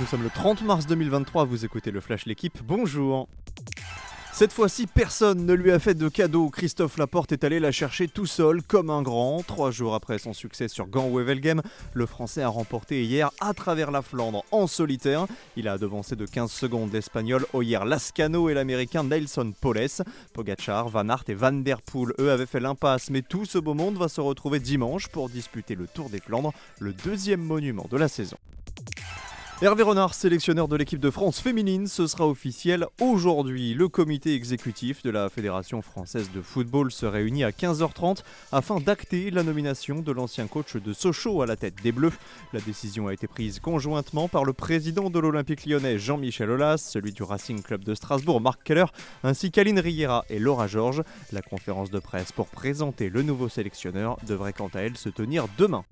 Nous sommes le 30 mars 2023, vous écoutez le Flash L'équipe, bonjour cette fois-ci, personne ne lui a fait de cadeau. Christophe Laporte est allé la chercher tout seul, comme un grand. Trois jours après son succès sur Gand-Wevelgem, le Français a remporté hier à travers la Flandre en solitaire. Il a devancé de 15 secondes l'Espagnol Oyer Lascano et l'Américain Nelson Poles. Pogachar, Van Aert et Van Der Poel, eux, avaient fait l'impasse, mais tout ce beau monde va se retrouver dimanche pour disputer le Tour des Flandres, le deuxième monument de la saison. Hervé Renard, sélectionneur de l'équipe de France féminine, ce sera officiel aujourd'hui. Le comité exécutif de la Fédération française de football se réunit à 15h30 afin d'acter la nomination de l'ancien coach de Sochaux à la tête des Bleus. La décision a été prise conjointement par le président de l'Olympique lyonnais Jean-Michel Aulas, celui du Racing Club de Strasbourg Marc Keller, ainsi qu'Aline Riera et Laura Georges. La conférence de presse pour présenter le nouveau sélectionneur devrait quant à elle se tenir demain.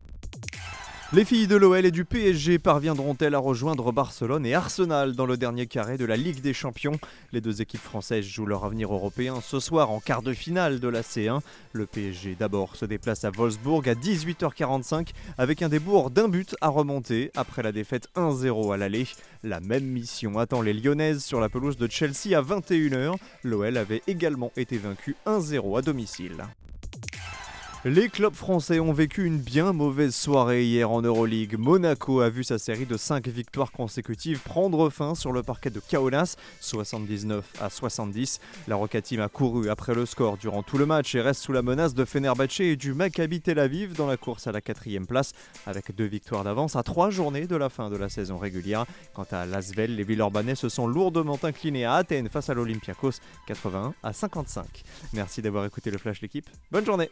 Les filles de l'OL et du PSG parviendront-elles à rejoindre Barcelone et Arsenal dans le dernier carré de la Ligue des Champions? Les deux équipes françaises jouent leur avenir européen ce soir en quart de finale de la C1. Le PSG d'abord se déplace à Wolfsburg à 18h45 avec un débours d'un but à remonter après la défaite 1-0 à l'aller. La même mission attend les Lyonnaises sur la pelouse de Chelsea à 21h. L'OL avait également été vaincu 1-0 à domicile. Les clubs français ont vécu une bien mauvaise soirée hier en Euroleague. Monaco a vu sa série de 5 victoires consécutives prendre fin sur le parquet de Kaunas, 79 à 70. La Roca Team a couru après le score durant tout le match et reste sous la menace de Fenerbahce et du Maccabi Tel Aviv dans la course à la quatrième place, avec deux victoires d'avance à trois journées de la fin de la saison régulière. Quant à Lasvel, les Villeurbanais se sont lourdement inclinés à Athènes face à l'Olympiakos, 81 à 55. Merci d'avoir écouté le Flash l'équipe. Bonne journée